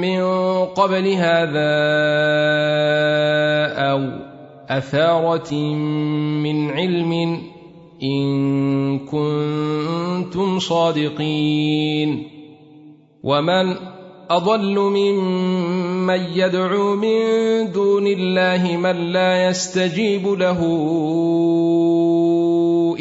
من قبل هذا أو أثارة من علم إن كنتم صادقين. ومن أضل ممن يدعو من دون الله من لا يستجيب له.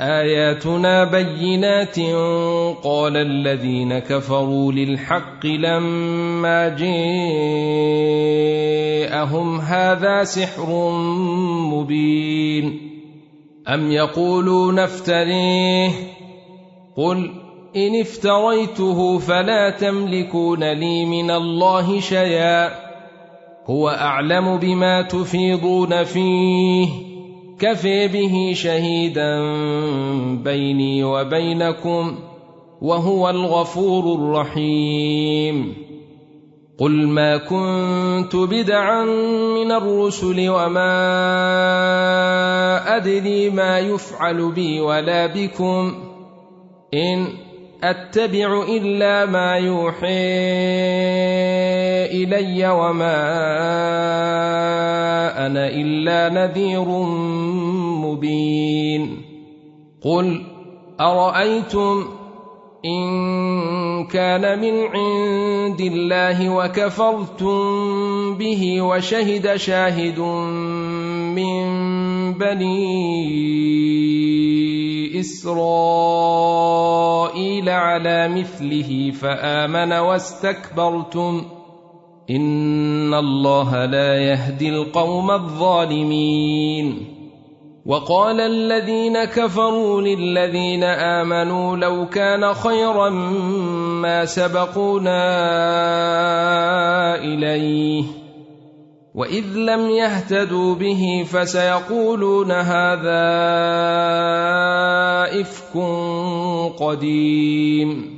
آياتنا بينات قال الذين كفروا للحق لما جاءهم هذا سحر مبين أم يقولون افتريه قل إن افتريته فلا تملكون لي من الله شيئا هو أعلم بما تفيضون فيه كفي به شهيدا بيني وبينكم وهو الغفور الرحيم. قل ما كنت بدعا من الرسل وما أدري ما يفعل بي ولا بكم. إن أتبع إلا ما يوحي إلي وما أنا إلا نذير مبين. قل أرأيتم إن كان من عند الله وكفرتم به وشهد شاهد من بني إسرائيل على مثله فآمن واستكبرتم. إن الله لا يهدي القوم الظالمين. وقال الذين كفروا للذين آمنوا لو كان خيرا ما سبقونا إليه. واذ لم يهتدوا به فسيقولون هذا افك قديم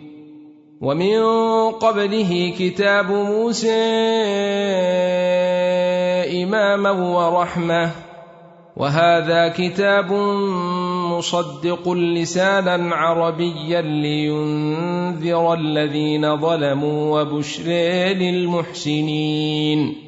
ومن قبله كتاب موسى اماما ورحمه وهذا كتاب مصدق لسانا عربيا لينذر الذين ظلموا وبشر للمحسنين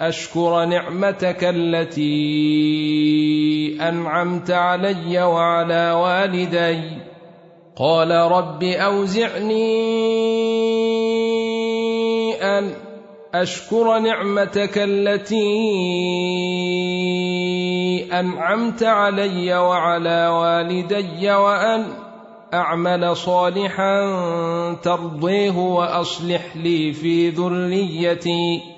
أشكر نعمتك التي أنعمت علي وعلى والدي. قال رب أوزعني أن أشكر نعمتك التي أنعمت علي وعلى والدي وأن أعمل صالحا ترضيه وأصلح لي في ذريتي.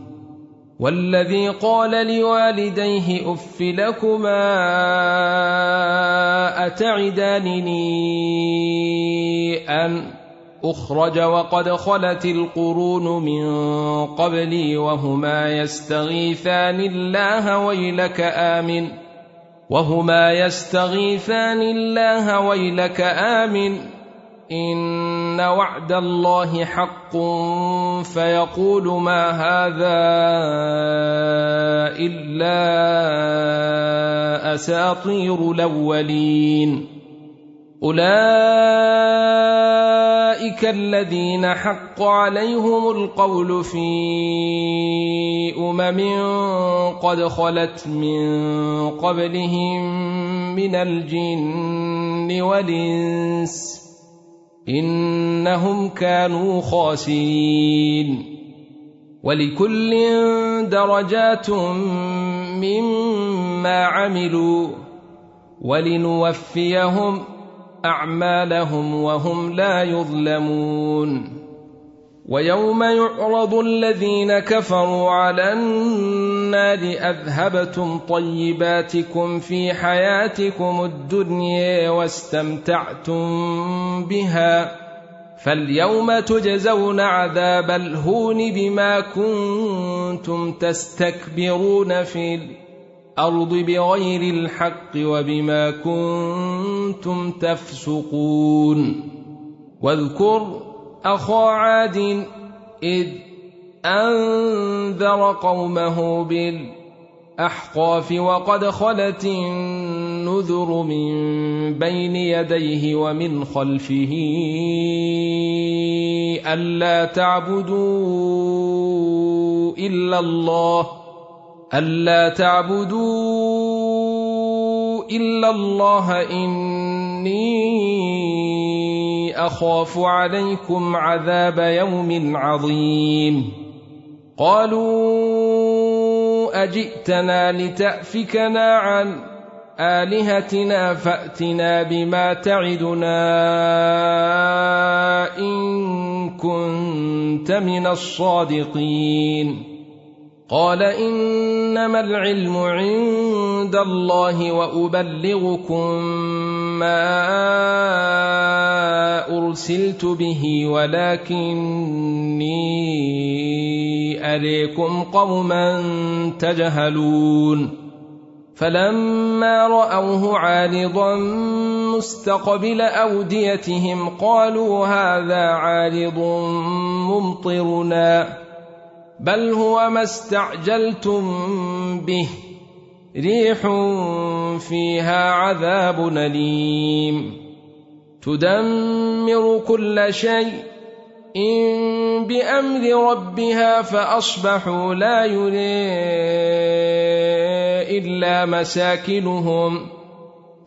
والذي قال لوالديه اف لكما أتعدانني أن أخرج وقد خلت القرون من قبلي وهما يستغيثان الله ويلك آمن وهما يستغيثان الله ويلك آمن وعد الله حق فيقول ما هذا إلا أساطير الأولين. أولئك الذين حق عليهم القول في أمم قد خلت من قبلهم من الجن والإنس. إنهم كانوا خاسرين. ولكل درجات مما عملوا ولنوفيهم أعمالهم وهم لا يظلمون. ويوم يعرض الذين كفروا على النار أذهبتم طيباتكم في حياتكم الدنيا واستمتعتم بها فاليوم تجزون عذاب الهون بما كنتم تستكبرون في الأرض بغير الحق وبما كنتم تفسقون واذكر اخا عاد إذ أنذر قومه بالأحقاف وقد خلت النذر من بين يديه ومن خلفه ألا تعبدوا إلا الله ألا تعبدوا إلا الله إني أخاف عليكم عذاب يوم عظيم. قالوا أجئتنا لتأفكنا عن آلهتنا فأتنا بما تعدنا إن كنت من الصادقين. قال إنما العلم عند الله وأبلغكم ما أرسلت به ولكني أريكم قوما تجهلون. فلما رأوه عارضا مستقبل أوديتهم قالوا هذا عارض ممطرنا بل هو ما استعجلتم به. ريح فيها عذاب أليم. تدمر كل شيء. إن بأمر ربها فأصبحوا لا يري إلا مساكنهم.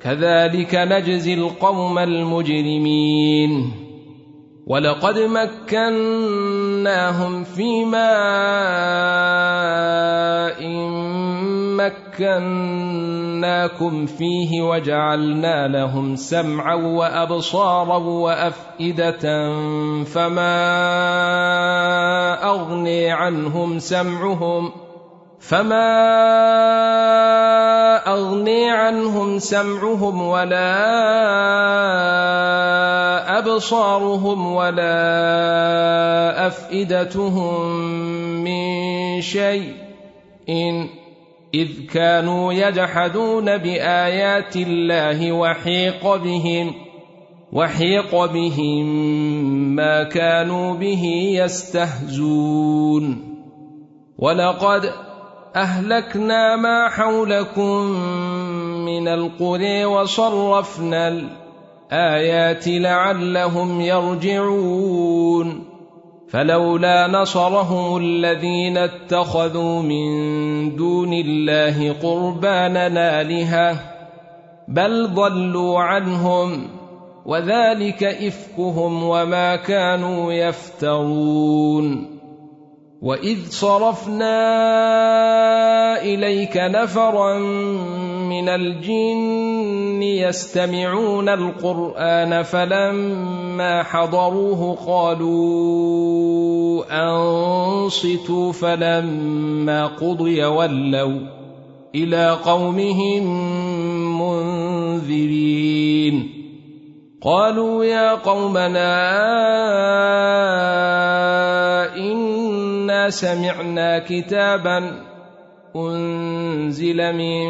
كذلك نجزي القوم المجرمين. ولقد مكناهم في ماء مكناكم فيه وجعلنا لهم سمعا وأبصارا وأفئدة فما أغني عنهم سمعهم فما أغني عنهم سمعهم ولا أبصارهم ولا أفئدتهم من شيء إن إذ كانوا يجحدون بآيات الله وحيق بهم وحيق بهم ما كانوا به يستهزون. ولقد أهلكنا ما حولكم من القرى وصرفنا الآيات لعلهم يرجعون. فلولا نصرهم الذين اتخذوا من دون الله قربانا آلهة بل ضلوا عنهم وذلك إفكهم وما كانوا يفترون. وإذ صرفنا إليك نفرا من الجن يستمعون القرآن فلما حضروه قالوا أنصتوا فلما قضي ولوا إلى قومهم منذرين. قالوا يا قومنا إنا سمعنا كتابا أنزل من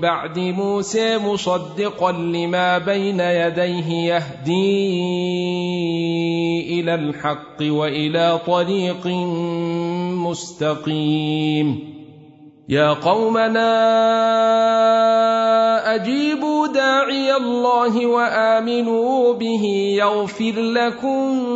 بعد موسى مصدقا لما بين يديه يهدي إلى الحق وإلى طريق مستقيم. يا قومنا أجيبوا داعي الله وآمنوا به يغفر لكم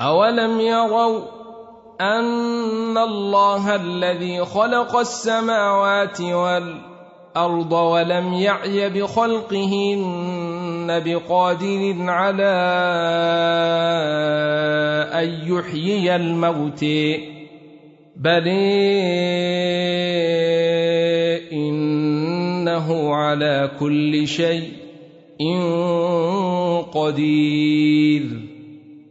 اولم يروا ان الله الذي خلق السماوات والارض ولم يعي بخلقهن بقادر على ان يحيي الموت بل انه على كل شيء قدير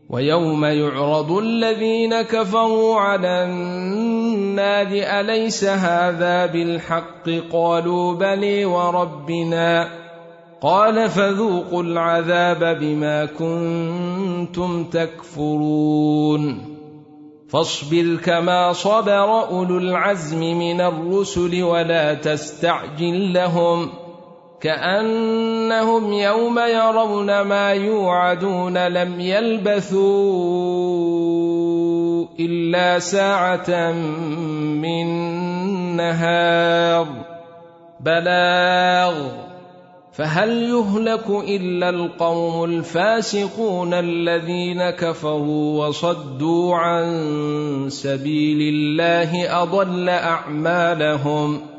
ويوم يعرض الذين كفروا على النار أليس هذا بالحق؟ قالوا بلي وربنا. قال فذوقوا العذاب بما كنتم تكفرون. فاصبر كما صبر أولو العزم من الرسل ولا تستعجل لهم. كأنهم يوم يرون ما يوعدون لم يلبثوا إلا ساعة من نهار. بلاغ. فهل يهلك إلا القوم الفاسقون الذين كفروا وصدوا عن سبيل الله أضل أعمالهم؟